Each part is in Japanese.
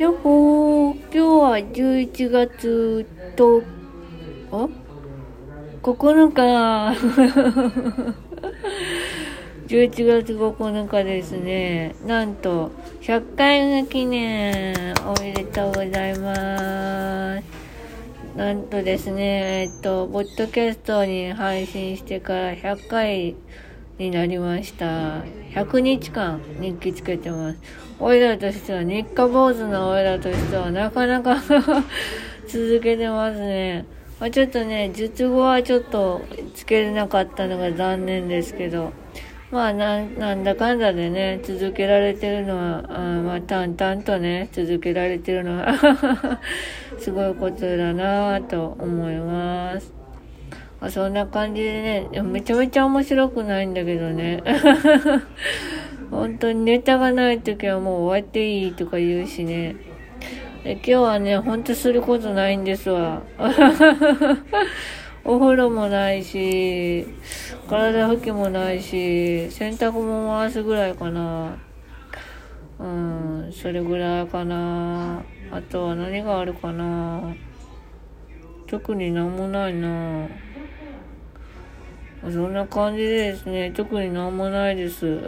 やっほー、今日は11月と、あ ?9 日。11月9日ですね。なんと、100回目記念、おめでとうございます。なんとですね、えっと、ポッドキャストに配信してから100回になりました。100日間日記つけてます。おいらとしては、日課坊主のおいらとしては、なかなか 続けてますね。まあ、ちょっとね、術後はちょっとつけれなかったのが残念ですけど、まあな、なんだかんだでね、続けられてるのは、あまあ、淡々とね、続けられてるのは、すごいことだなぁと思います。まあ、そんな感じでね、めちゃめちゃ面白くないんだけどね。本当にネタがない時はもう終わっていいとか言うしね。で今日はね、ほんとすることないんですわ。お風呂もないし、体拭きもないし、洗濯も回すぐらいかな。うん、それぐらいかな。あとは何があるかな。特になんもないな。そんな感じでですね、特になんもないです。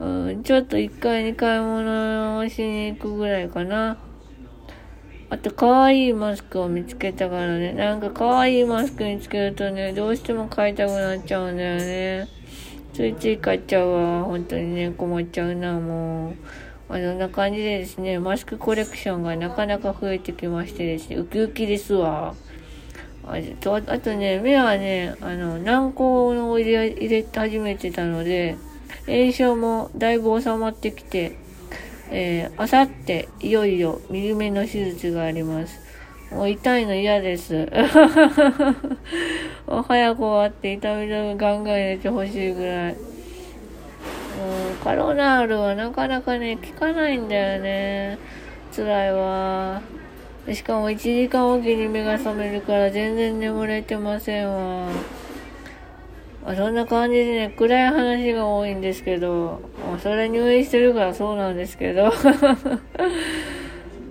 うん、ちょっと一回二回物をしに行くぐらいかな。あと、可愛いマスクを見つけたからね。なんか可愛いマスク見つけるとね、どうしても買いたくなっちゃうんだよね。ついつい買っちゃうわ。本当にね、困っちゃうな、もう。まあ、そんな感じでですね、マスクコレクションがなかなか増えてきましてですね、ウキウキですわ。あと、あとね、目はね、あの、軟膏を入れ、入れ始めてたので、炎症もだいぶ収まってきて、えー、あさって、いよいよ、右目の手術があります。もう痛いの嫌です。もう早く終わって痛み止めガンガン入れてほしいぐらい。う、カロナールはなかなかね、効かないんだよね。辛いわ。しかも1時間おきに目が覚めるから全然眠れてませんわ。まあ、そんな感じでね、暗い話が多いんですけど、まあ、それ入院してるからそうなんですけど、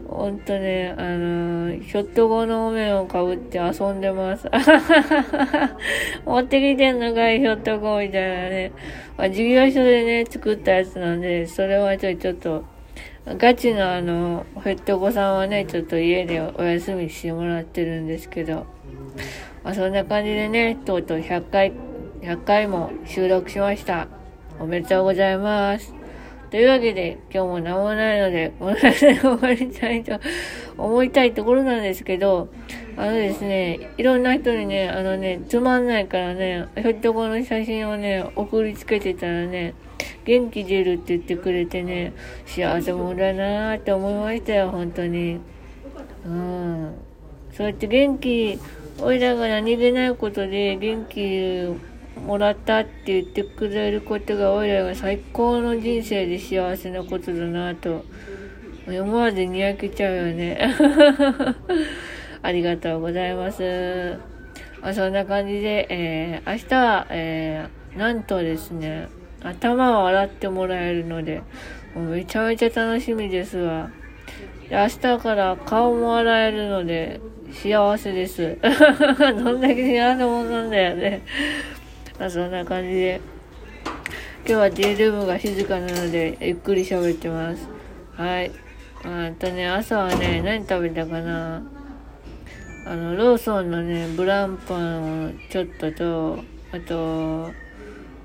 ほんとね、あのー、ひょっとこのお面をかぶって遊んでます。持ってきてんのかい、ひょっとこみたいなね。まあ、授業所でね、作ったやつなんで、それはちょ、ちょっと、ガチのあの、ひょっとこさんはね、ちょっと家でお休みしてもらってるんですけど、まあ、そんな感じでね、とうとう100回、100回も収録しました。おめでとうございます。というわけで、今日も何もないので、この辺で終わりたいと思いたいところなんですけど、あのですね、いろんな人にね、あのね、つまんないからね、ひょっとこの写真をね、送りつけてたらね、元気出るって言ってくれてね、幸せ者だなーって思いましたよ、本当に。うん。そうやって元気、おいらが何気ないことで元気もらったって言ってくれることが、おいらが最高の人生で幸せなことだなと、思わずにやけちゃうよね。ありがとうございます。まあ、そんな感じで、えー、明日は、えー、なんとですね、頭を洗ってもらえるので、もうめちゃめちゃ楽しみですわ。明日から顔も洗えるので、幸せです。どんだけ幸せ者なんだよね。まあ、そんな感じで、今日は J ルームが静かなので、ゆっくり喋ってます。はい。あとね、朝はね、何食べたかな？あの、ローソンのね、ブランパンをちょっとと、あと、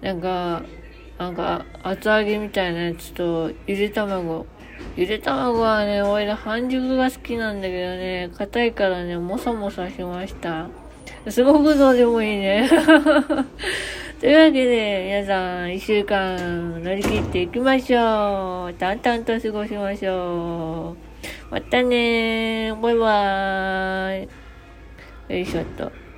なんか、なんか、厚揚げみたいなやつと、ゆで卵。ゆで卵はね、おいら半熟が好きなんだけどね、硬いからね、もさもさしました。すごくどうでもいいね。というわけで、皆さん、一週間乗り切っていきましょう。淡々と過ごしましょう。またねバイバーイ。よいしょっと。